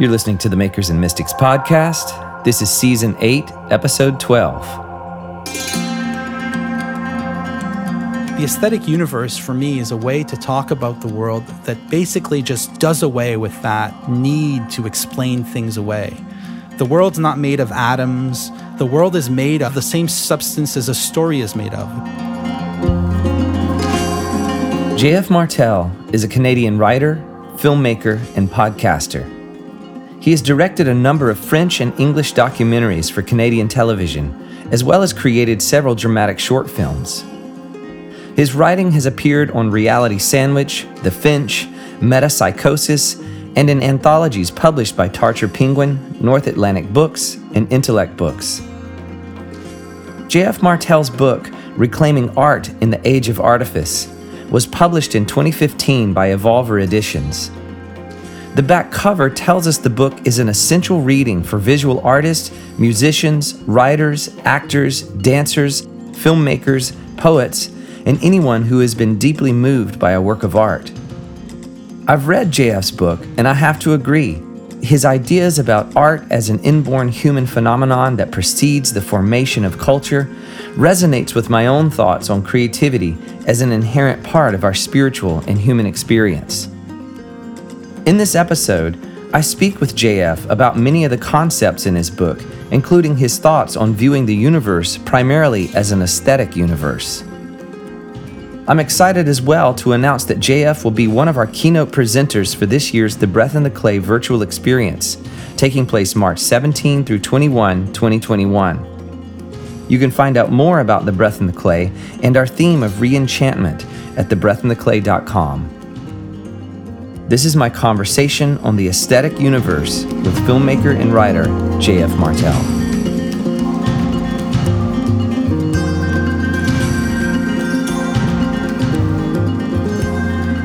You're listening to the Makers and Mystics podcast. This is season 8, episode 12. The aesthetic universe for me is a way to talk about the world that basically just does away with that need to explain things away. The world's not made of atoms, the world is made of the same substance as a story is made of. J.F. Martel is a Canadian writer, filmmaker, and podcaster. He has directed a number of French and English documentaries for Canadian television, as well as created several dramatic short films. His writing has appeared on Reality Sandwich, The Finch, Metapsychosis, and in anthologies published by Tarcher Penguin, North Atlantic Books, and Intellect Books. J.F. Martel's book, Reclaiming Art in the Age of Artifice, was published in 2015 by Evolver Editions. The back cover tells us the book is an essential reading for visual artists, musicians, writers, actors, dancers, filmmakers, poets, and anyone who has been deeply moved by a work of art. I've read JF's book, and I have to agree. His ideas about art as an inborn human phenomenon that precedes the formation of culture resonates with my own thoughts on creativity as an inherent part of our spiritual and human experience. In this episode, I speak with JF about many of the concepts in his book, including his thoughts on viewing the universe primarily as an aesthetic universe. I'm excited as well to announce that JF will be one of our keynote presenters for this year's The Breath in the Clay virtual experience, taking place March 17 through 21, 2021. You can find out more about The Breath in the Clay and our theme of re-enchantment at thebreathintheclay.com. This is my conversation on the aesthetic universe with filmmaker and writer J.F. Martel.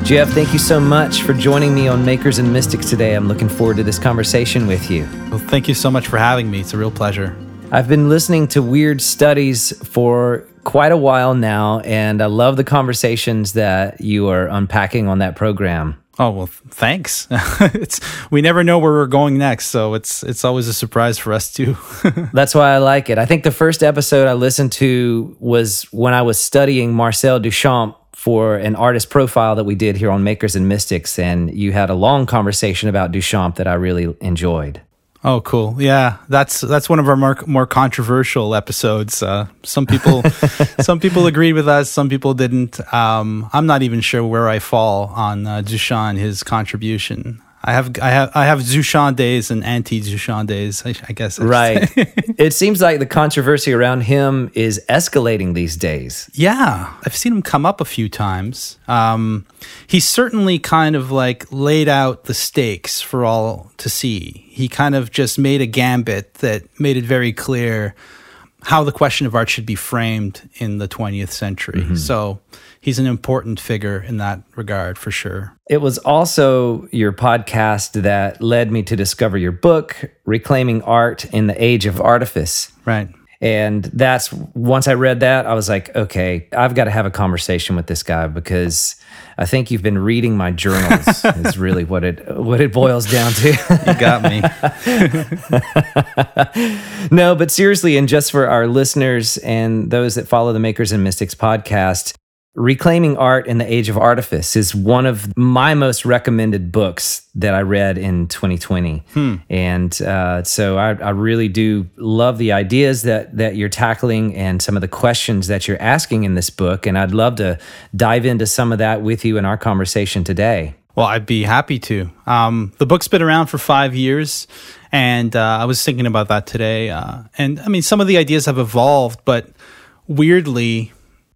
Jeff, thank you so much for joining me on Makers and Mystics today. I'm looking forward to this conversation with you. Well, thank you so much for having me. It's a real pleasure. I've been listening to weird studies for quite a while now, and I love the conversations that you are unpacking on that program. Oh well, thanks. it's we never know where we're going next, so it's it's always a surprise for us too. That's why I like it. I think the first episode I listened to was when I was studying Marcel Duchamp for an artist profile that we did here on Makers and Mystics, and you had a long conversation about Duchamp that I really enjoyed. Oh, cool. Yeah, that's that's one of our more more controversial episodes. Uh, some people some people agreed with us, some people didn't. Um, I'm not even sure where I fall on uh, Duchamp his contribution. I have I have I have Duchamp days and anti Duchamp days. I, I guess. right. it seems like the controversy around him is escalating these days. Yeah, I've seen him come up a few times. Um, he certainly kind of like laid out the stakes for all to see. He kind of just made a gambit that made it very clear how the question of art should be framed in the 20th century. Mm-hmm. So he's an important figure in that regard for sure. It was also your podcast that led me to discover your book, Reclaiming Art in the Age of Artifice. Right. And that's once I read that, I was like, okay, I've got to have a conversation with this guy because I think you've been reading my journals. is really what it what it boils down to. you got me. no, but seriously, and just for our listeners and those that follow the Makers and Mystics podcast, Reclaiming Art in the Age of Artifice is one of my most recommended books that I read in 2020. Hmm. And uh, so I, I, really do love the ideas that, that you're tackling and some of the questions that you're asking in this book. And I'd love to dive into some of that with you in our conversation today. Well, I'd be happy to. Um, the book's been around for five years, and uh, I was thinking about that today. Uh, and I mean, some of the ideas have evolved, but weirdly,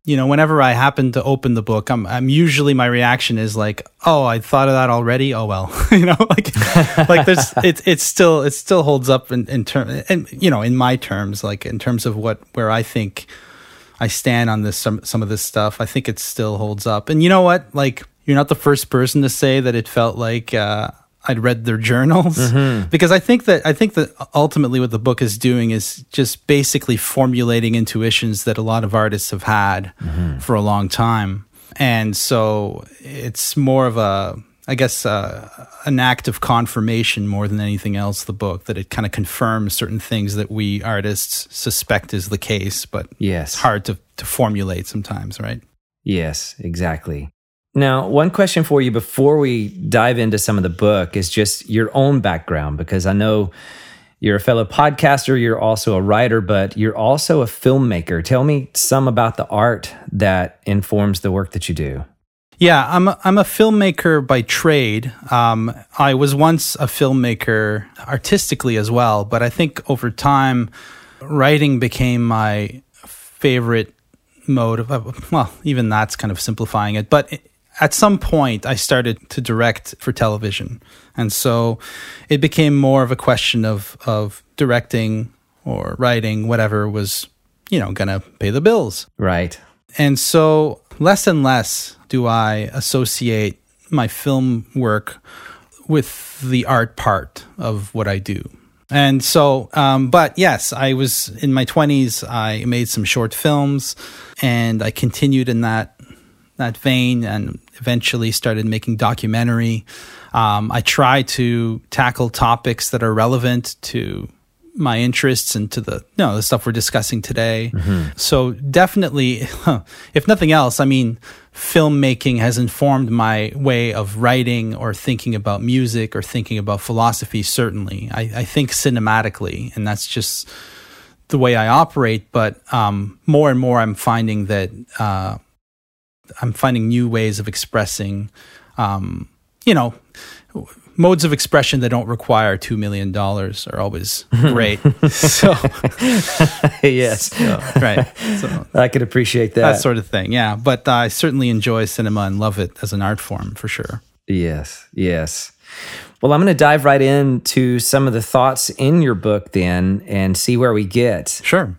you know, whenever I happen to open the book, I'm, I'm usually my reaction is like, oh, I thought of that already. Oh well, you know, like, like there's, it, it's still, it still holds up in, in terms, and you know, in my terms, like in terms of what, where I think I stand on this, some, some of this stuff, I think it still holds up. And you know what? Like, you're not the first person to say that it felt like, uh, I'd read their journals mm-hmm. because I think that I think that ultimately what the book is doing is just basically formulating intuitions that a lot of artists have had mm-hmm. for a long time. And so it's more of a I guess, uh, an act of confirmation more than anything else, the book, that it kind of confirms certain things that we artists suspect is the case, but yes. it's hard to, to formulate sometimes, right? Yes, exactly. Now, one question for you before we dive into some of the book is just your own background, because I know you're a fellow podcaster, you're also a writer, but you're also a filmmaker. Tell me some about the art that informs the work that you do. Yeah, I'm a, I'm a filmmaker by trade. Um, I was once a filmmaker artistically as well, but I think over time, writing became my favorite mode of, well, even that's kind of simplifying it. But at some point, I started to direct for television. And so it became more of a question of, of directing or writing, whatever was, you know, going to pay the bills. Right. And so less and less do I associate my film work with the art part of what I do. And so, um, but yes, I was in my 20s, I made some short films and I continued in that, that vein and eventually started making documentary. Um, I try to tackle topics that are relevant to my interests and to the you know, the stuff we're discussing today. Mm-hmm. So definitely, if nothing else, I mean, filmmaking has informed my way of writing or thinking about music or thinking about philosophy. Certainly, I, I think cinematically, and that's just the way I operate. But um, more and more, I'm finding that uh, I'm finding new ways of expressing. Um, you know modes of expression that don't require two million dollars are always great. so yes, so, right. So I could appreciate that that sort of thing. Yeah, but I certainly enjoy cinema and love it as an art form for sure. Yes, yes. Well, I'm going to dive right into some of the thoughts in your book then and see where we get. Sure.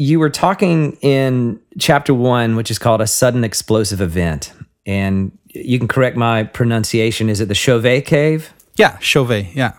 You were talking in chapter one, which is called A Sudden Explosive Event. And you can correct my pronunciation. Is it the Chauvet Cave? Yeah, Chauvet. Yeah.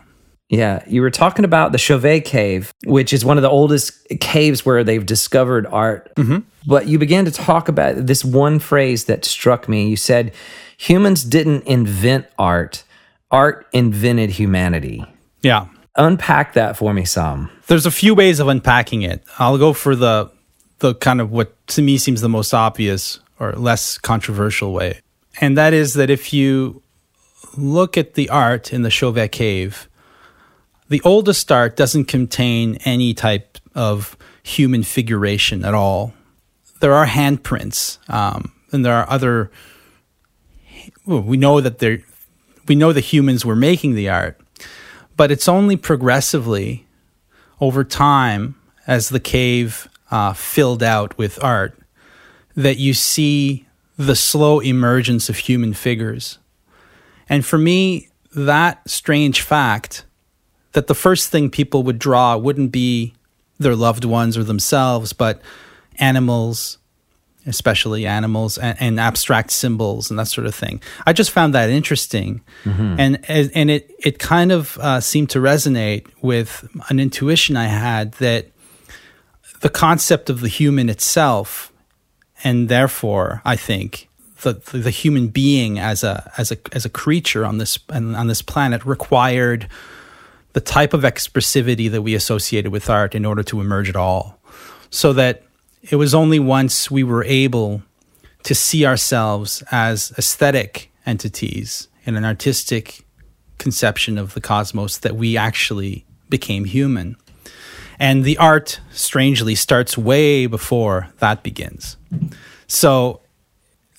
Yeah, you were talking about the Chauvet Cave, which is one of the oldest caves where they've discovered art. Mm-hmm. But you began to talk about this one phrase that struck me. You said, humans didn't invent art, art invented humanity. Yeah. Unpack that for me some. There's a few ways of unpacking it. I'll go for the the kind of what to me seems the most obvious or less controversial way. And that is that if you look at the art in the Chauvet Cave, the oldest art doesn't contain any type of human figuration at all. There are handprints, um, and there are other. Well, we know that there, we know the humans were making the art, but it's only progressively, over time, as the cave uh, filled out with art, that you see the slow emergence of human figures. And for me, that strange fact that the first thing people would draw wouldn't be their loved ones or themselves, but animals, especially animals, and, and abstract symbols and that sort of thing. I just found that interesting, mm-hmm. and and it it kind of uh, seemed to resonate with an intuition I had that the concept of the human itself and therefore, I think the, the, the human being as a as a as a creature on this on this planet required the type of expressivity that we associated with art in order to emerge at all. So that it was only once we were able to see ourselves as aesthetic entities in an artistic conception of the cosmos that we actually became human. And the art, strangely, starts way before that begins. So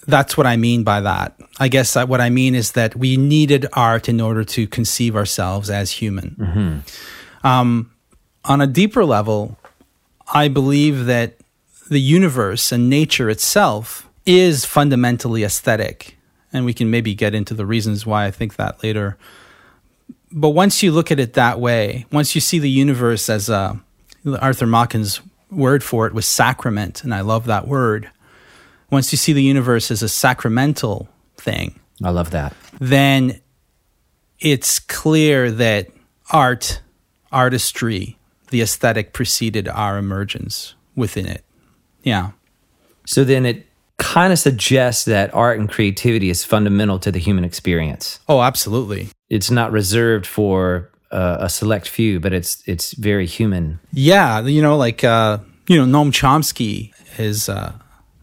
that's what I mean by that. I guess what I mean is that we needed art in order to conceive ourselves as human. Mm-hmm. Um, on a deeper level, I believe that the universe and nature itself is fundamentally aesthetic. And we can maybe get into the reasons why I think that later. But once you look at it that way, once you see the universe as a Arthur Machen's word for it was sacrament, and I love that word. Once you see the universe as a sacramental thing, I love that. Then it's clear that art, artistry, the aesthetic preceded our emergence within it. Yeah. So then it kind of suggests that art and creativity is fundamental to the human experience. Oh, absolutely. It's not reserved for uh, a select few, but it's it's very human. Yeah, you know, like uh, you know, Noam Chomsky is uh,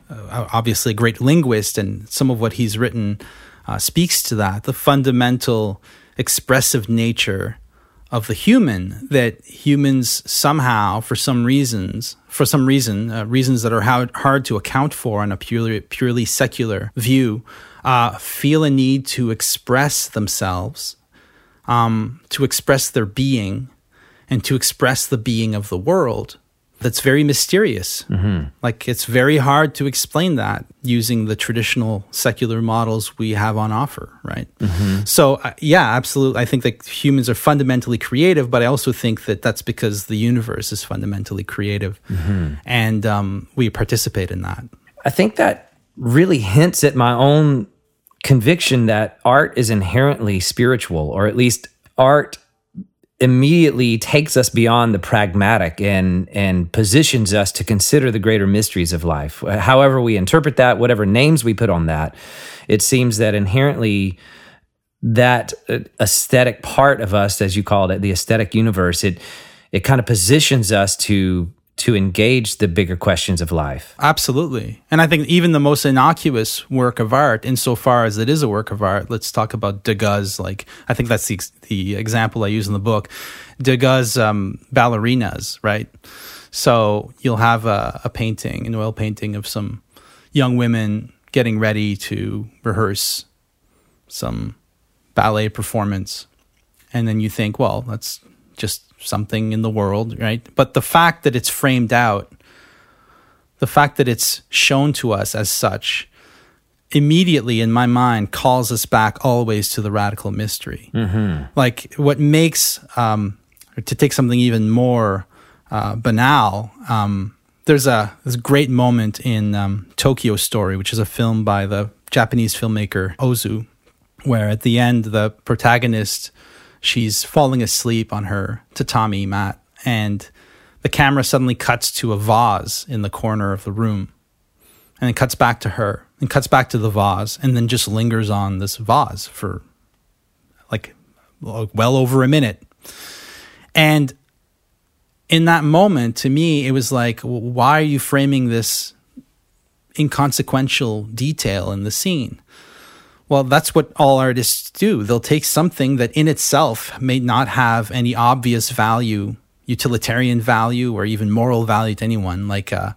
uh obviously a great linguist, and some of what he's written uh, speaks to that the fundamental expressive nature of the human that humans somehow for some reasons for some reason uh, reasons that are hard, hard to account for on a purely purely secular view uh, feel a need to express themselves um, to express their being and to express the being of the world that's very mysterious. Mm-hmm. Like it's very hard to explain that using the traditional secular models we have on offer, right? Mm-hmm. So, uh, yeah, absolutely. I think that humans are fundamentally creative, but I also think that that's because the universe is fundamentally creative mm-hmm. and um, we participate in that. I think that really hints at my own conviction that art is inherently spiritual, or at least art immediately takes us beyond the pragmatic and and positions us to consider the greater mysteries of life. However we interpret that, whatever names we put on that, it seems that inherently that uh, aesthetic part of us, as you called it, the aesthetic universe, it it kind of positions us to to engage the bigger questions of life. Absolutely. And I think even the most innocuous work of art, insofar as it is a work of art, let's talk about Degas. Like, I think that's the, the example I use in the book. Degas' um, ballerinas, right? So you'll have a, a painting, an oil painting of some young women getting ready to rehearse some ballet performance. And then you think, well, that's just something in the world, right? But the fact that it's framed out, the fact that it's shown to us as such, immediately in my mind calls us back always to the radical mystery. Mm-hmm. Like what makes, um, to take something even more uh, banal, um, there's a this great moment in um, Tokyo Story, which is a film by the Japanese filmmaker Ozu, where at the end the protagonist she's falling asleep on her tatami mat, and the camera suddenly cuts to a vase in the corner of the room. And it cuts back to her and cuts back to the vase and then just lingers on this vase for like uh, well over a minute. And in that moment, to me, it was like, why are you framing this inconsequential detail in the scene? Well, that's what all artists do. They'll take something that in itself may not have any obvious value, utilitarian value, or even moral value to anyone, like a,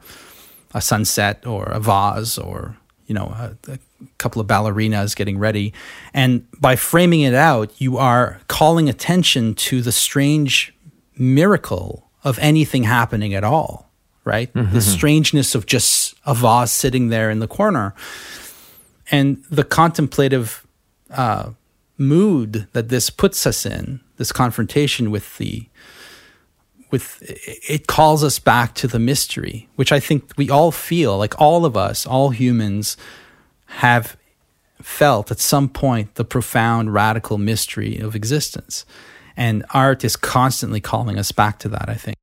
a sunset or a vase or, you know, a, a couple of ballerinas getting ready. And by framing it out, you are calling attention to the strange miracle of anything happening at all, right? Mm-hmm. The strangeness of just a vase sitting there in the corner and the contemplative uh, mood that this puts us in, this confrontation with the with it calls us back to the mystery, which I think we all feel, like all of us, all humans have felt at some point the profound radical mystery of existence. And art is constantly calling us back to that, I think.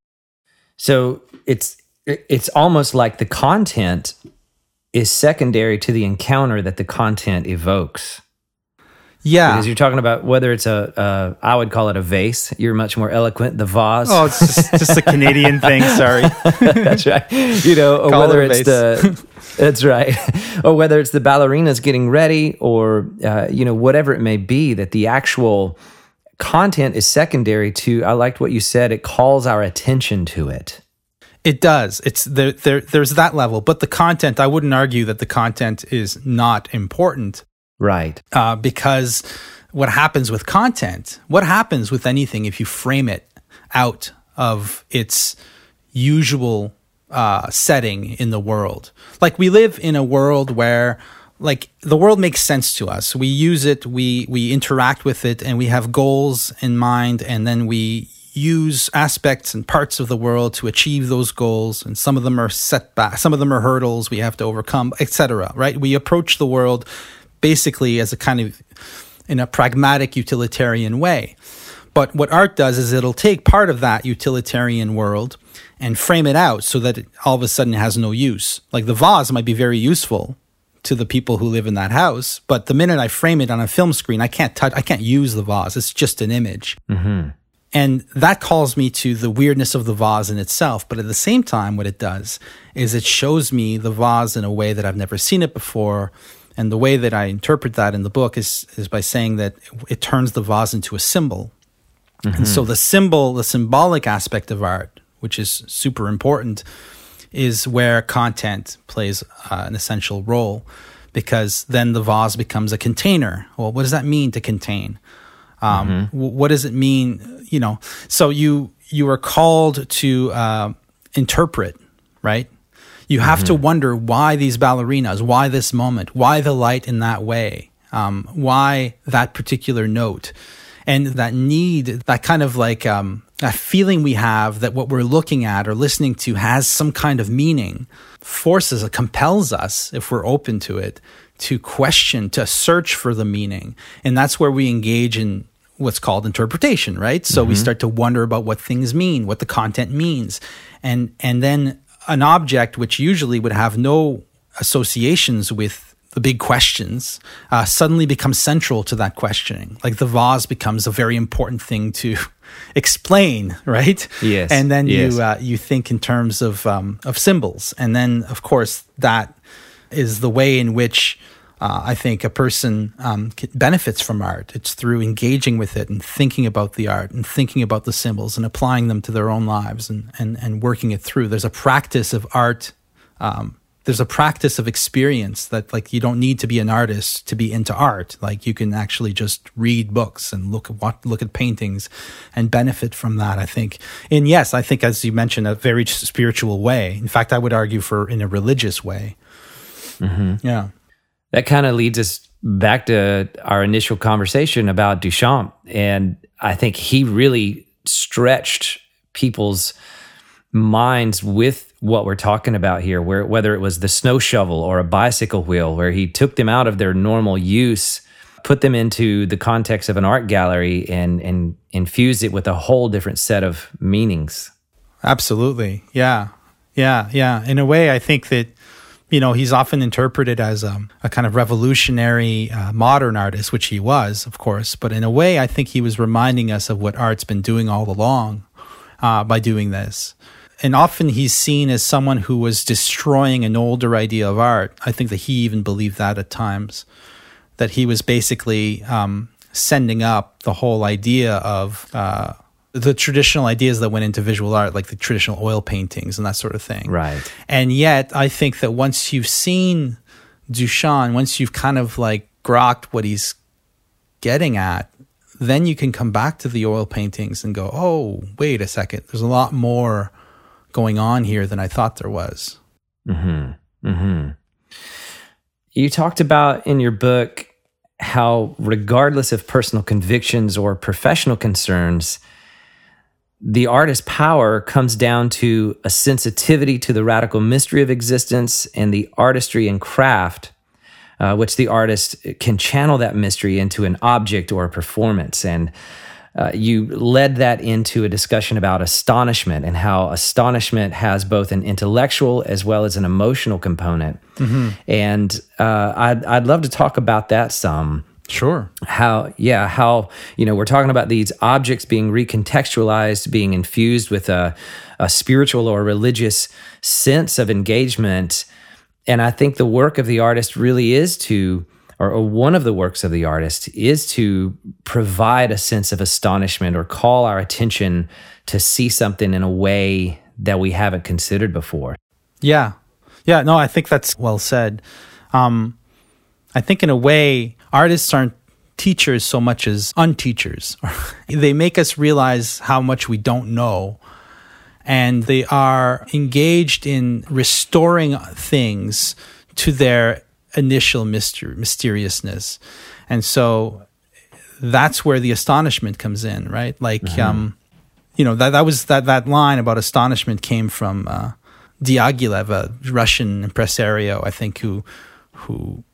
So it's it's almost like the content is secondary to the encounter that the content evokes. Yeah, because you're talking about whether it's a, uh, would call it a vase. You're much more eloquent. The vase. Oh, it's just, just a Canadian thing. Sorry, that's right. You know, or call whether it it's the. That's right. or whether it's the ballerinas getting ready, or uh, you know, whatever it may be, that the actual content is secondary to. I liked what you said. It calls our attention to it. It does. It's there, there. There's that level, but the content. I wouldn't argue that the content is not important. Right. Uh, because what happens with content? What happens with anything if you frame it out of its usual uh, setting in the world? Like we live in a world where like the world makes sense to us. We use it, we we interact with it, and we have goals in mind, and then we use aspects and parts of the world to achieve those goals and some of them are setbacks some of them are hurdles we have to overcome etc right we approach the world basically as a kind of in a pragmatic utilitarian way but what art does is it'll take part of that utilitarian world and frame it out so that it all of a sudden it has no use like the vase might be very useful to the people who live in that house. But the minute I frame it on a film screen, I can't touch, I can't use the vase. It's just an image. Mm-hmm. And that calls me to the weirdness of the vase in itself. But at the same time, what it does is it shows me the vase in a way that I've never seen it before. And the way that I interpret that in the book is, is by saying that it turns the vase into a symbol. Mm-hmm. And so the symbol, the symbolic aspect of art, which is super important, is where content plays uh, an essential role because then the vase becomes a container. Well, what does that mean to contain? Um, mm-hmm. w- what does it mean? You know, so you you are called to uh, interpret, right? You have mm-hmm. to wonder why these ballerinas, why this moment, why the light in that way, um, why that particular note, and that need, that kind of like um, that feeling we have that what we're looking at or listening to has some kind of meaning forces compels us if we're open to it to question to search for the meaning and that's where we engage in what's called interpretation right so mm-hmm. we start to wonder about what things mean what the content means and and then an object which usually would have no associations with the big questions uh, suddenly becomes central to that questioning. Like the vase becomes a very important thing to explain, right? Yes. And then yes. you uh, you think in terms of um, of symbols, and then of course that is the way in which. Uh, I think a person um, benefits from art. It's through engaging with it and thinking about the art and thinking about the symbols and applying them to their own lives and, and, and working it through. There's a practice of art um, there's a practice of experience that like you don't need to be an artist to be into art like you can actually just read books and look at what look at paintings and benefit from that i think and yes i think as you mentioned a very spiritual way in fact i would argue for in a religious way mm-hmm. yeah that kind of leads us back to our initial conversation about duchamp and i think he really stretched people's minds with what we're talking about here, where whether it was the snow shovel or a bicycle wheel, where he took them out of their normal use, put them into the context of an art gallery, and and infused it with a whole different set of meanings. Absolutely, yeah, yeah, yeah. In a way, I think that you know he's often interpreted as a, a kind of revolutionary uh, modern artist, which he was, of course. But in a way, I think he was reminding us of what art's been doing all along uh, by doing this and often he's seen as someone who was destroying an older idea of art. I think that he even believed that at times, that he was basically um, sending up the whole idea of uh, the traditional ideas that went into visual art, like the traditional oil paintings and that sort of thing. Right. And yet, I think that once you've seen Duchamp, once you've kind of like grokked what he's getting at, then you can come back to the oil paintings and go, oh, wait a second, there's a lot more going on here than I thought there was. Hmm. Hmm. You talked about in your book how, regardless of personal convictions or professional concerns, the artist's power comes down to a sensitivity to the radical mystery of existence and the artistry and craft, uh, which the artist can channel that mystery into an object or a performance. And uh, you led that into a discussion about astonishment and how astonishment has both an intellectual as well as an emotional component. Mm-hmm. And uh, I'd, I'd love to talk about that some. Sure. How, yeah, how, you know, we're talking about these objects being recontextualized, being infused with a, a spiritual or religious sense of engagement. And I think the work of the artist really is to or, or one of the works of the artist is to provide a sense of astonishment or call our attention to see something in a way that we haven't considered before. Yeah. Yeah, no, I think that's well said. Um, I think in a way, artists aren't teachers so much as unteachers. they make us realize how much we don't know. And they are engaged in restoring things to their initial mystery, mysteriousness. And so that's where the astonishment comes in, right? Like, mm-hmm. um, you know, that, that was that, that line about astonishment came from uh, Diaghilev, a Russian impresario, I think, who, who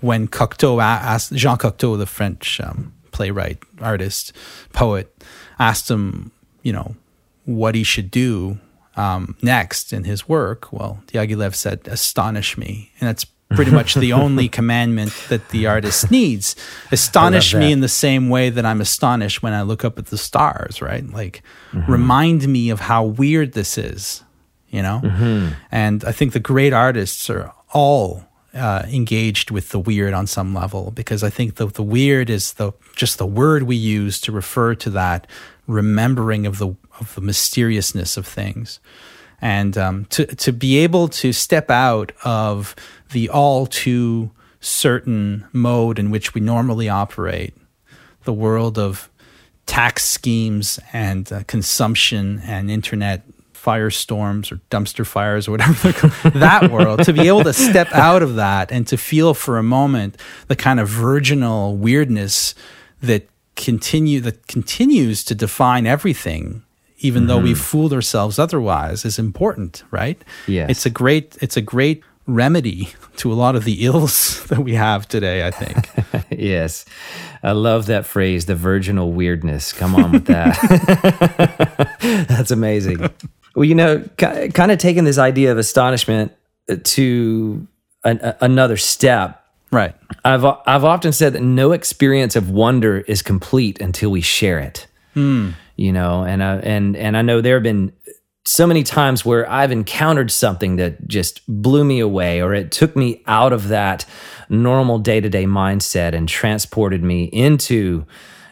when Cocteau asked, Jean Cocteau, the French um, playwright, artist, poet, asked him, you know, what he should do um, next in his work. Well, Diaghilev said, astonish me. And that's pretty much the only commandment that the artist needs. Astonish me in the same way that I'm astonished when I look up at the stars, right? Like, mm-hmm. remind me of how weird this is, you know? Mm-hmm. And I think the great artists are all uh, engaged with the weird on some level because I think the, the weird is the just the word we use to refer to that remembering of the of the mysteriousness of things. And um, to to be able to step out of the all too certain mode in which we normally operate, the world of tax schemes and uh, consumption and internet firestorms or dumpster fires or whatever that world to be able to step out of that and to feel for a moment the kind of virginal weirdness that continue that continues to define everything even mm-hmm. though we've fooled ourselves otherwise is important right? Yeah it's a great it's a great remedy to a lot of the ills that we have today i think. Yes. I love that phrase the virginal weirdness. Come on with that. That's amazing well you know kind of taking this idea of astonishment to an, another step. Right. I've i've often said that no experience of wonder is complete until we share it. Mm you know, and I, and and I know there have been so many times where I've encountered something that just blew me away, or it took me out of that normal day to day mindset and transported me into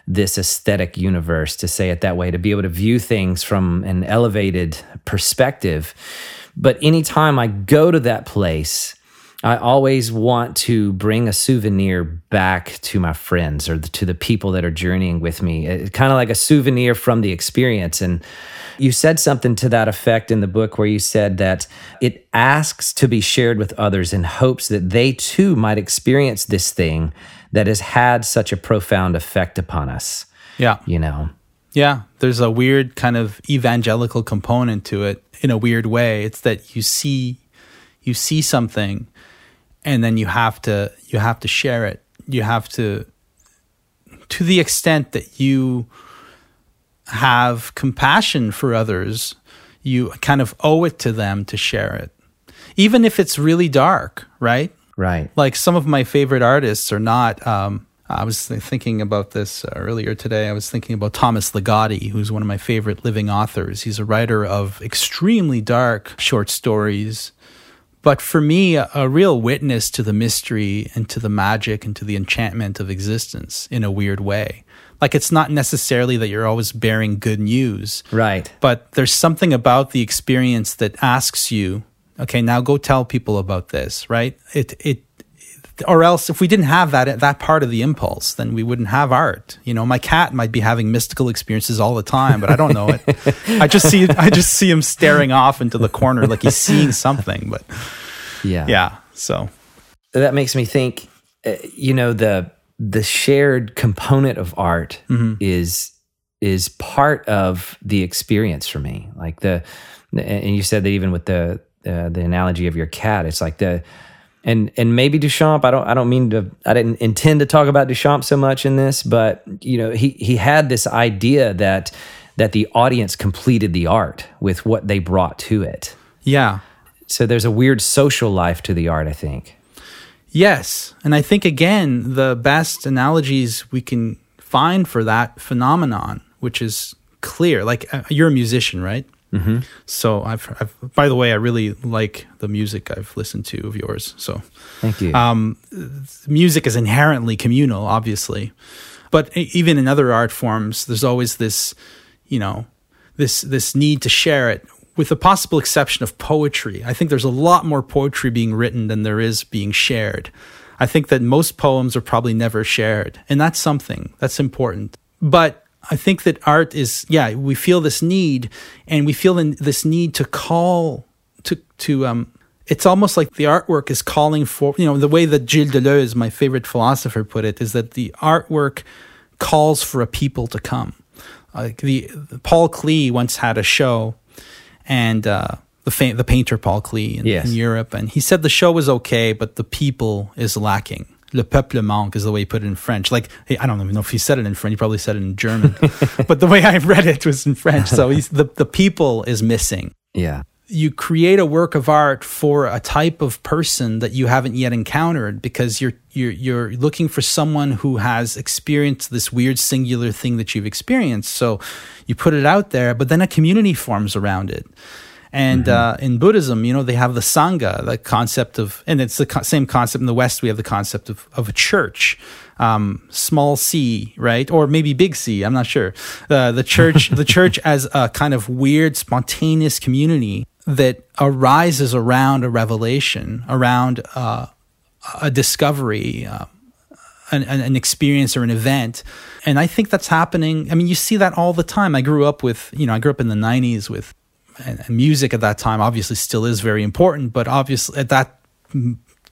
this aesthetic universe, to say it that way, to be able to view things from an elevated perspective. But anytime I go to that place, I always want to bring a souvenir back to my friends or to the people that are journeying with me. Kind of like a souvenir from the experience. And you said something to that effect in the book where you said that it asks to be shared with others in hopes that they too might experience this thing that has had such a profound effect upon us. Yeah. You know? Yeah. There's a weird kind of evangelical component to it in a weird way. It's that you see you see something and then you have to you have to share it you have to to the extent that you have compassion for others you kind of owe it to them to share it even if it's really dark right right like some of my favorite artists are not um, I was thinking about this earlier today. I was thinking about Thomas Ligotti, who's one of my favorite living authors. He's a writer of extremely dark short stories but for me, a, a, real witness to the mystery and to the magic and to the enchantment of existence in a weird way. Like it's not necessarily that you're always bearing good news. Right. But there's something about the experience that asks you, okay, now go tell people about this, right? It it or else if we didn't have that that part of the impulse then we wouldn't have art. You know my cat might be having mystical experiences all the time but i don't know it. I just see i just see him staring off into the corner like he's seeing something but yeah. Yeah so. That makes me think uh, you know the the shared component of art mm-hmm. is is part of the experience for me. Like the and you said that even with the uh, the analogy of your cat it's like the and and maybe Duchamp. I don't I don't mean to. I didn't intend to talk about Duchamp so much in this, but you know he he had this idea that that the audience completed the art with what they brought to it. Yeah. So there's a weird social life to the art, I think. Yes, and I think again the best analogies we can find for that phenomenon, which is clear. Like uh, you're a musician, right? Mm-hmm. So I've, I've, by the way, I really like the music I've listened to of yours. So thank you. Um, music is inherently communal, obviously, but even in other art forms, there's always this, you know, this this need to share it. With the possible exception of poetry, I think there's a lot more poetry being written than there is being shared. I think that most poems are probably never shared, and that's something that's important. But I think that art is, yeah, we feel this need and we feel this need to call, to, to, um, it's almost like the artwork is calling for, you know, the way that Gilles Deleuze, my favorite philosopher, put it, is that the artwork calls for a people to come. Like the Paul Klee once had a show, and uh, the fa- the painter Paul Klee in, yes. in Europe, and he said the show was okay, but the people is lacking le peuple manque is the way he put it in French. Like, I don't even know if he said it in French. He probably said it in German, but the way I read it was in French. So he's the, the people is missing. Yeah. you create a work of art for a type of person that you haven't yet encountered because you're you're you're looking for someone who has experienced this weird singular thing that you've experienced so you put it out there but then a community forms around it and mm-hmm. uh, in Buddhism, you know, they have the Sangha, the concept of, and it's the co- same concept in the West. We have the concept of, of a church, um, small c, right? Or maybe big C, I'm not sure. Uh, the church, the church as a kind of weird, spontaneous community that arises around a revelation, around uh, a discovery, uh, an, an, experience or an event. And I think that's happening. I mean, you see that all the time. I grew up with, you know, I grew up in the 90s with and, music at that time, obviously, still is very important, but obviously, at that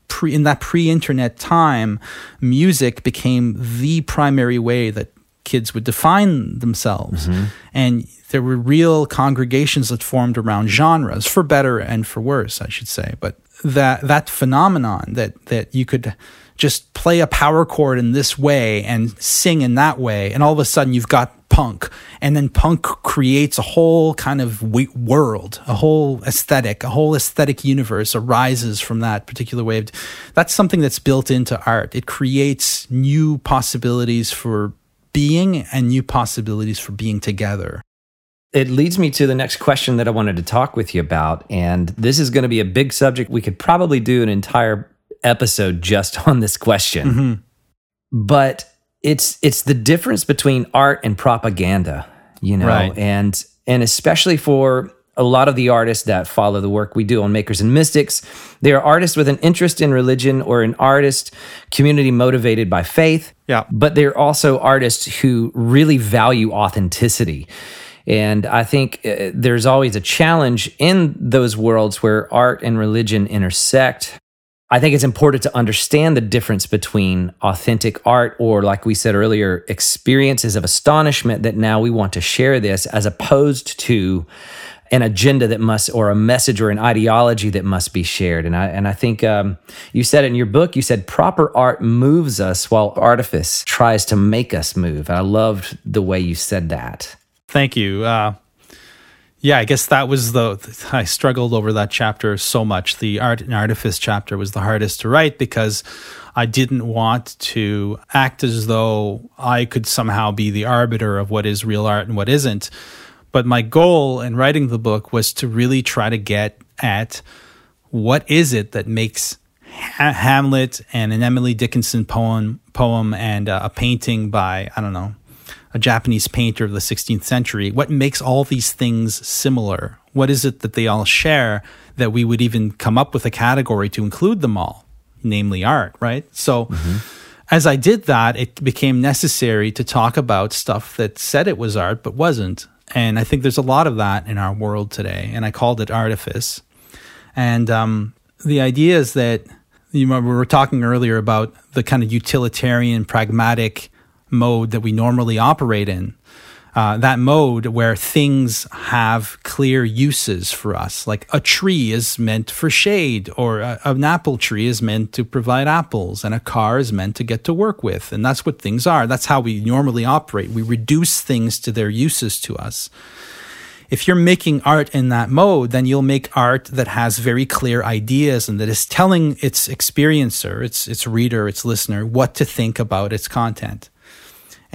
pre in that pre-internet time, music became the primary way that kids would define themselves. Mm-hmm. And there were real congregations that formed around genres, for better and for worse, I should say. But that that phenomenon that that you could just play a power chord in this way and sing in that way, and all of a sudden you've got punk, and then punk creates a whole kind of world, a whole aesthetic, a whole aesthetic universe arises from that particular way. That's something that's built into art. It creates new possibilities for being and new possibilities for being together. It leads me to the next question that I wanted to talk with you about. And this is going to be a big subject. We could probably do an entire episode just on this question. Mm-hmm. But it's it's the difference between art and propaganda, you know, right. and and especially for a lot of the artists that follow the work we do on Makers and Mystics. They are artists with an interest in religion or an artist community motivated by faith. Yeah. But they're also artists who really value authenticity. And I think uh, there's always a challenge in those worlds where art and religion intersect. I think it's important to understand the difference between authentic art or, like we said earlier, experiences of astonishment that now we want to share this as opposed to an agenda that must or a message or an ideology that must be shared. And i and i think um, you said in your book you said proper art moves us while artifice tries to make us move. And i loved the way you said that. Thank you. Uh, yeah i guess that was the i struggled over that chapter so much the art and artifice chapter was the hardest to write because I didn't want to act as though I could somehow be the arbiter of what is real art and what isn't. But my goal in writing the book was to really try to get at what is it that makes ha- Hamlet and an Emily Dickinson poem poem and uh, a painting by I don't know a Japanese painter of the 16th century. What makes all these things similar? What is it that they all share that we would even come up with a category to include them all, namely art, right? So. Mm-hmm as I did that, it became necessary to talk about stuff that said it was art but wasn't. And I think there's a lot of that in our world today. And I called it artifice. And um, the idea is that you remember we were talking earlier about the kind of utilitarian, pragmatic mode that we normally operate in uh, that mode where things have clear uses for us. Like a tree is meant for shade, or a, an apple tree is meant to provide apples, and a car is meant to get to work with. And that's what things are. That's how we normally operate. We reduce things to their uses to us. If you're making art in that mode, then you'll make art that has very clear ideas and that is telling its experiencer, its its reader, its listener what to think about its content.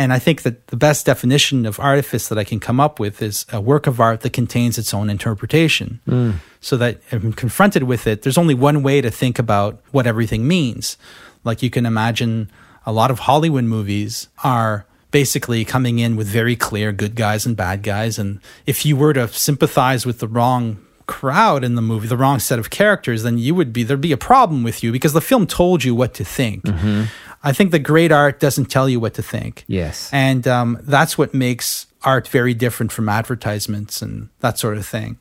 And I think that the best definition of artifice that I can come up with is a work of art that contains its own interpretation. Mm. So that if I'm confronted with it, there's only one way to think about what everything means. Like you can imagine a lot of Hollywood movies are basically coming in with very clear good guys and bad guys. And if you were to sympathize with the wrong crowd in the movie, the wrong set of characters, then you would be there'd be a problem with you because the film told you what to think. Mm-hmm. I think the great art doesn't tell you what to think. Yes. And um, that's what makes art very different from advertisements and that sort of thing.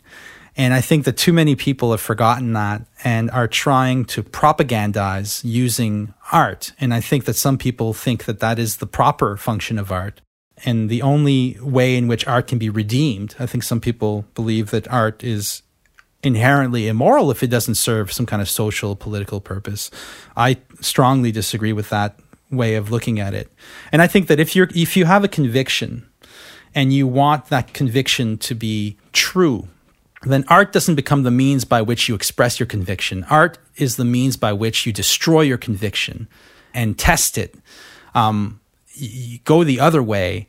And I think that too many people have forgotten that and are trying to propagandize using art. And I think that some people think that that is the proper function of art. And the only way in which art can be redeemed, I think some people believe that art is inherently immoral if it doesn't serve some kind of social political purpose. I strongly disagree with that way of looking at it. And I think that if you're if you have a conviction and you want that conviction to be true then art doesn't become the means by which you express your conviction. Art is the means by which you destroy your conviction and test it. Um, go the other way.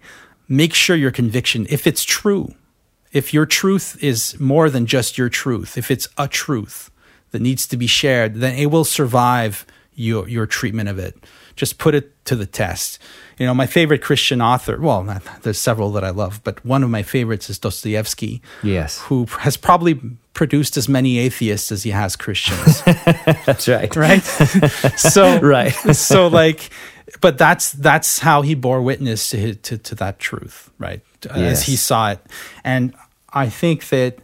Make sure your conviction, if it's true, if your truth is more than just your truth, if it's a truth that needs to be shared, then it will survive your your treatment of it. Just put it to the test. You know, my favorite Christian author, well, there's several that I love, but one of my favorites is Dostoevsky. Yes. Who has probably produced as many atheists as he has Christians. that's right. Right? so right. so like but that's that's how he bore witness to his, to to that truth, right? Yes. As he saw it. And I think that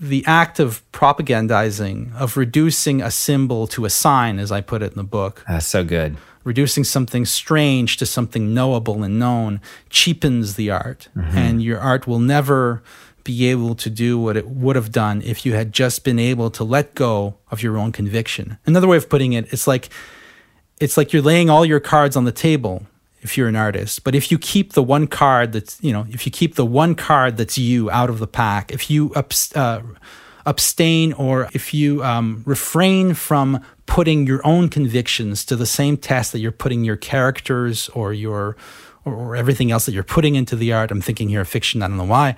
the act of propagandizing, of reducing a symbol to a sign, as I put it in the book. That's so good. Reducing something strange to something knowable and known cheapens the art. Mm-hmm. And your art will never be able to do what it would have done if you had just been able to let go of your own conviction. Another way of putting it, it's like it's like you're laying all your cards on the table if you're an artist. But if you keep the one card that's, you know, if you keep the one card that's you out of the pack, if you uh, abstain or if you um, refrain from putting your own convictions to the same test that you're putting your characters or your or, or everything else that you're putting into the art. I'm thinking here of fiction. I don't know why.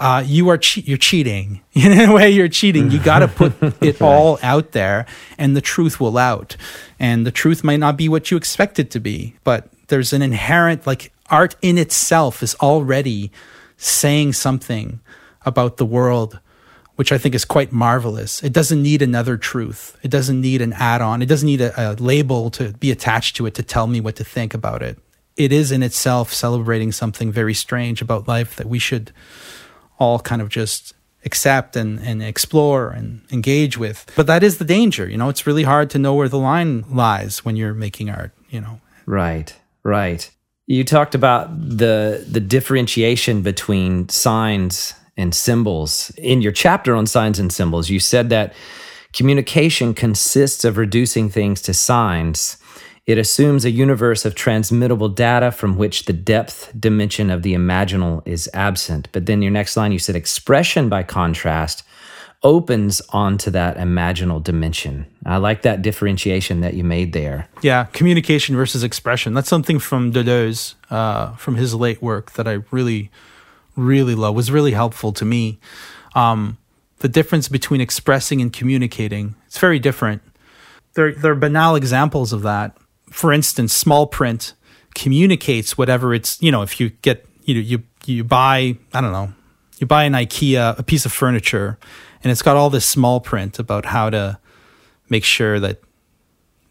Uh, you are che- you're cheating in a way. You're cheating. You got to put it all out there, and the truth will out. And the truth might not be what you expect it to be, but there's an inherent like art in itself is already saying something about the world which I think is quite marvelous. It doesn't need another truth. It doesn't need an add on. It doesn't need a, a, label to be attached to it to tell me what to think about it. It is in itself celebrating something very strange about life that we should all kind of just accept and, and explore and engage with. But that is the danger. You know, it's really hard to know where the line lies when you're making art, you know. Right. Right. You talked about the the differentiation between signs and symbols. In your chapter on signs and symbols, you said that communication consists of reducing things to signs. It assumes a universe of transmittable data from which the depth dimension of the imaginal is absent. But then your next line, you said expression, by contrast, opens onto that imaginal dimension. I like that differentiation that you made there. Yeah, communication versus expression. That's something from Deleuze, uh, from his late work that I really, really love. Was really helpful to me. Um, the difference between expressing and communicating. It's very different. There, there are banal examples of that. For instance, small print communicates whatever it's. You know, if you get you know you you buy I don't know you buy an IKEA a piece of furniture and it's got all this small print about how to make sure that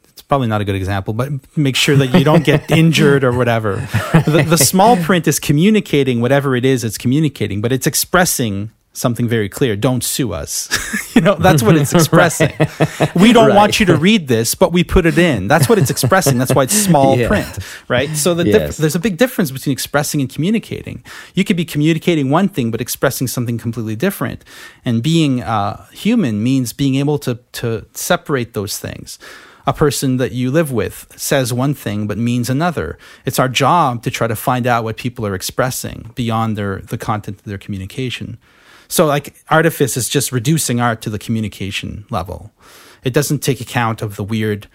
it's probably not a good example, but make sure that you don't get injured or whatever. The, the, small print is communicating whatever it is it's communicating, but it's expressing something very clear don't sue us you know that's what it's expressing right. we don't right. want you to read this but we put it in that's what it's expressing that's why it's small yeah. print right so the yes. dif- there's a big difference between expressing and communicating you could be communicating one thing but expressing something completely different and being uh, human means being able to to separate those things a person that you live with says one thing but means another. It's our job to try to find out what people are expressing beyond their the content of their communication. So like artifice is just reducing art to the communication level. It doesn't take account of the weird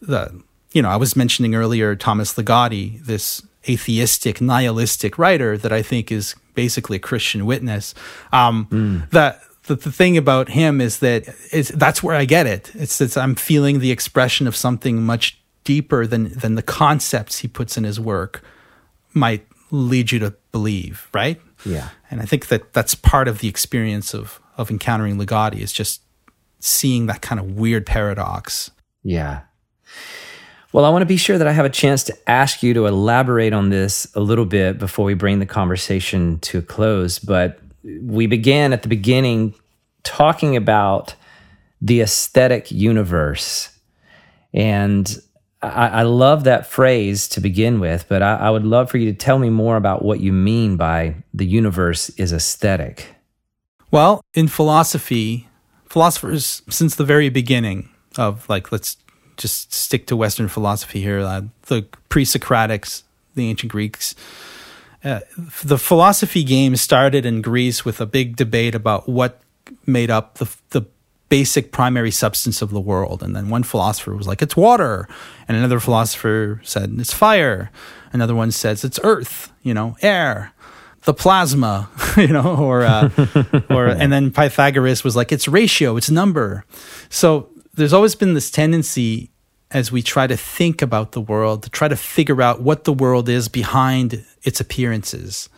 the you know, I was mentioning earlier Thomas Ligotti, this atheistic, nihilistic writer that I think is basically a Christian witness. Um, mm. the, the, the thing about him is that it's, that's where I get it. It's, it's I'm feeling the expression of something much deeper than than the concepts he puts in his work might lead you to believe, right? Yeah. And I think that that's part of the experience of of encountering Ligotti is just seeing that kind of weird paradox. Yeah. Well, I want to be sure that I have a chance to ask you to elaborate on this a little bit before we bring the conversation to a close. But we began at the beginning talking about the aesthetic universe. And I, I, love that phrase to begin with, but I, I would love for you to tell me more about what you mean by the universe is aesthetic. Well, in philosophy, philosophers since the very beginning of like let's just stick to Western philosophy here, uh, the pre-Socratics, the ancient Greeks. Uh, the philosophy game started in Greece with a big debate about what made up the the basic primary substance of the world. And then one philosopher was like, it's water. And another philosopher said, it's fire. Another one says, it's earth, you know, air, the plasma, you know, or, uh, or, and then Pythagoras was like, it's ratio, it's number. So there's always been this tendency as we try to think about the world to try to figure out what the world is behind its appearances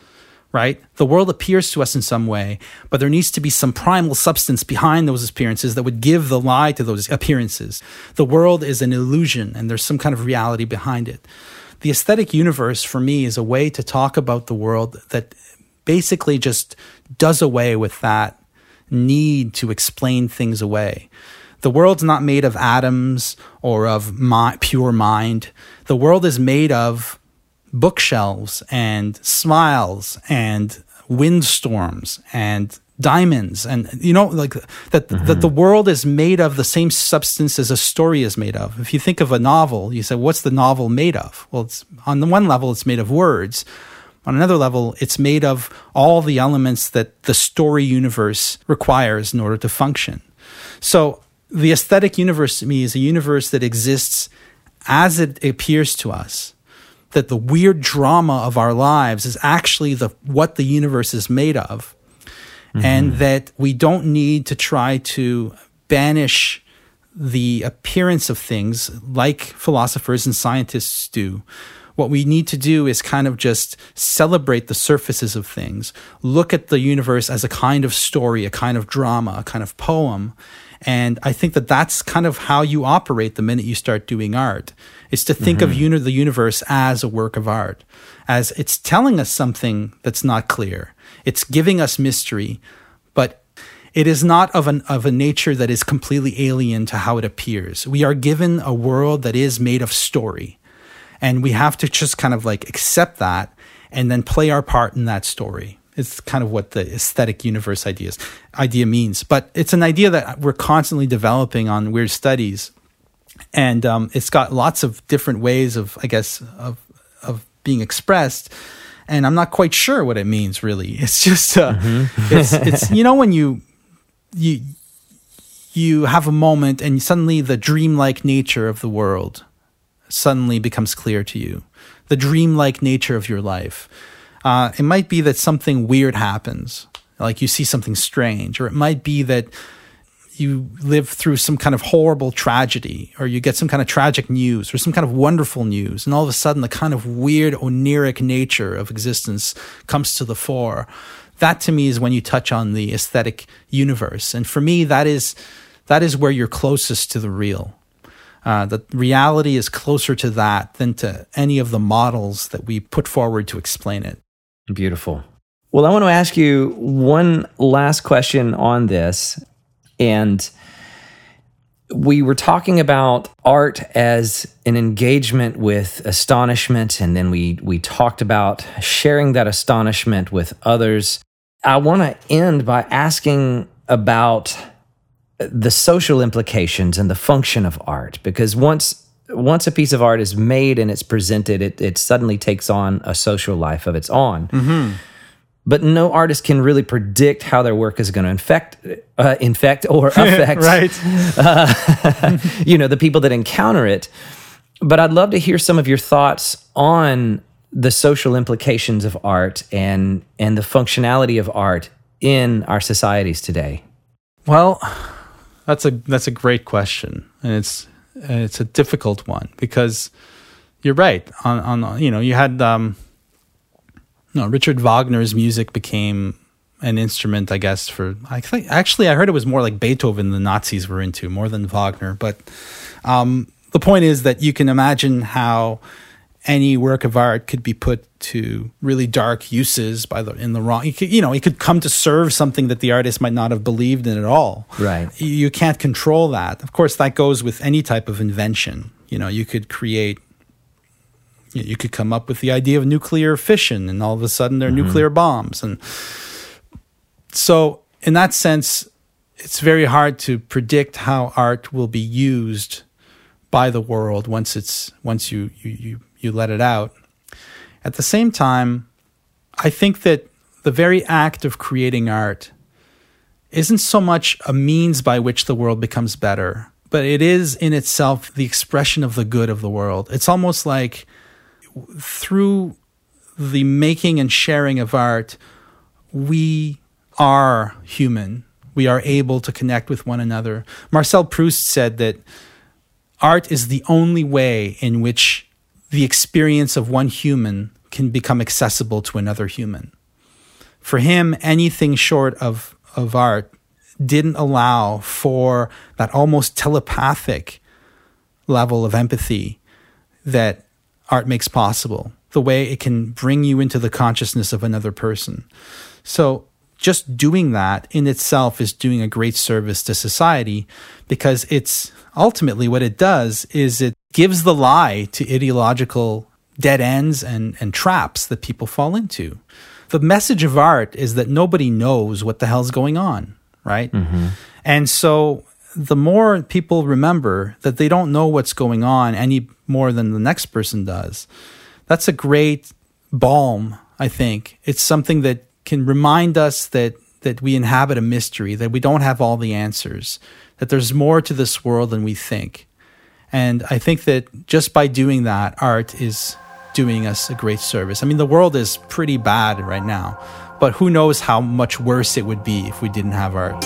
right? The world appears to us in some way, but there needs to be some primal substance behind those appearances that would give the lie to those appearances. The world is an illusion and there's some kind of reality behind it. The aesthetic universe for me is a way to talk about the world that basically just does away with that need to explain things away. The world's not made of atoms or of my, pure mind. The world is made of bookshelves and smiles and windstorms and diamonds and you know like that mm-hmm. that the world is made of the same substance as a story is made of. If you think of a novel you say what's the novel made of? Well it's on the one level it's made of words. On another level it's made of all the elements that the story universe requires in order to function. So the aesthetic universe to me is a universe that exists as it appears to us that the weird drama of our lives is actually the what the universe is made of mm-hmm. and that we don't need to try to banish the appearance of things like philosophers and scientists do what we need to do is kind of just celebrate the surfaces of things look at the universe as a kind of story a kind of drama a kind of poem and I think that that's kind of how you operate the minute you start doing art. Is to think mm-hmm. of uni- the universe as a work of art, as it's telling us something that's not clear. It's giving us mystery, but it is not of an of a nature that is completely alien to how it appears. We are given a world that is made of story, and we have to just kind of like accept that and then play our part in that story. It's kind of what the aesthetic universe ideas idea means. But it's an idea that we're constantly developing on weird studies, and um, it's got lots of different ways of, I guess, of of being expressed. And I'm not quite sure what it means really. It's just uh, mm-hmm. it's it's you know when you you you have a moment and suddenly the dreamlike nature of the world suddenly becomes clear to you. The dreamlike nature of your life uh, it might be that something weird happens, like you see something strange, or it might be that you live through some kind of horrible tragedy, or you get some kind of tragic news, or some kind of wonderful news, and all of a sudden the kind of weird oniric nature of existence comes to the fore. That to me is when you touch on the aesthetic universe, and for me that is that is where you're closest to the real. Uh, the reality is closer to that than to any of the models that we put forward to explain it. Beautiful. Well, I want to ask you one last question on this. And we were talking about art as an engagement with astonishment. And then we, we talked about sharing that astonishment with others. I want to end by asking about the social implications and the function of art because once once a piece of art is made and it's presented, it, it suddenly takes on a social life of its own. Mm-hmm. But no artist can really predict how their work is going to infect, uh, infect or affect, right? Uh, you know, the people that encounter it. But I'd love to hear some of your thoughts on the social implications of art and and the functionality of art in our societies today. Well, that's a that's a great question, and it's it's a difficult one because you're right. On on you know you had um, no Richard Wagner's music became an instrument, I guess. For I think actually I heard it was more like Beethoven the Nazis were into more than Wagner. But um, the point is that you can imagine how any work of art could be put to really dark uses by the in the wrong you, could, you know it could come to serve something that the artist might not have believed in at all right you can't control that of course that goes with any type of invention you know you could create you could come up with the idea of nuclear fission and all of a sudden there are mm-hmm. nuclear bombs and so in that sense it's very hard to predict how art will be used by the world once it's once you you, you you let it out. At the same time, I think that the very act of creating art isn't so much a means by which the world becomes better, but it is in itself the expression of the good of the world. It's almost like through the making and sharing of art, we are human. We are able to connect with one another. Marcel Proust said that art is the only way in which the experience of one human can become accessible to another human. For him, anything short of, of art didn't allow for that almost telepathic level of empathy that art makes possible, the way it can bring you into the consciousness of another person. So, just doing that in itself is doing a great service to society because it's ultimately what it does is it gives the lie to ideological dead ends and, and traps that people fall into. The message of art is that nobody knows what the hell's going on, right? Mm-hmm. And so the more people remember that they don't know what's going on any more than the next person does, that's a great balm, I think. It's something that can remind us that that we inhabit a mystery, that we don't have all the answers, that there's more to this world than we think. And I think that just by doing that, art is doing us a great service. I mean, the world is pretty bad right now, but who knows how much worse it would be if we didn't have art.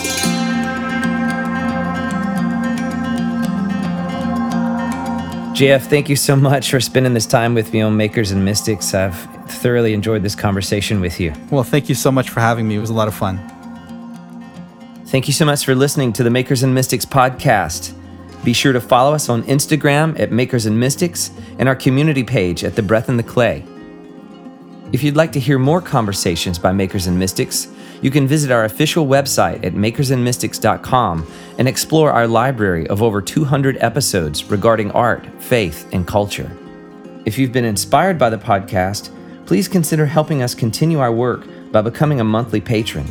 JF, thank you so much for spending this time with me on Makers and Mystics. I've thoroughly enjoyed this conversation with you. Well, thank you so much for having me. It was a lot of fun. Thank you so much for listening to the Makers and Mystics podcast. Be sure to follow us on Instagram at Makers and Mystics and our community page at The Breath in the Clay. If you'd like to hear more conversations by Makers and Mystics, you can visit our official website at makersandmystics.com and explore our library of over 200 episodes regarding art, faith, and culture. If you've been inspired by the podcast, please consider helping us continue our work by becoming a monthly patron.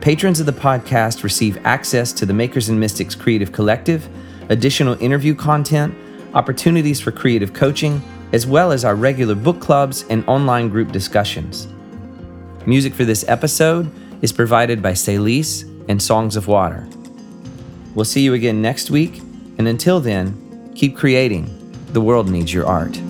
Patrons of the podcast receive access to the Makers and Mystics Creative Collective, additional interview content, opportunities for creative coaching, as well as our regular book clubs and online group discussions. Music for this episode is provided by Celise and Songs of Water. We'll see you again next week, and until then, keep creating. The world needs your art.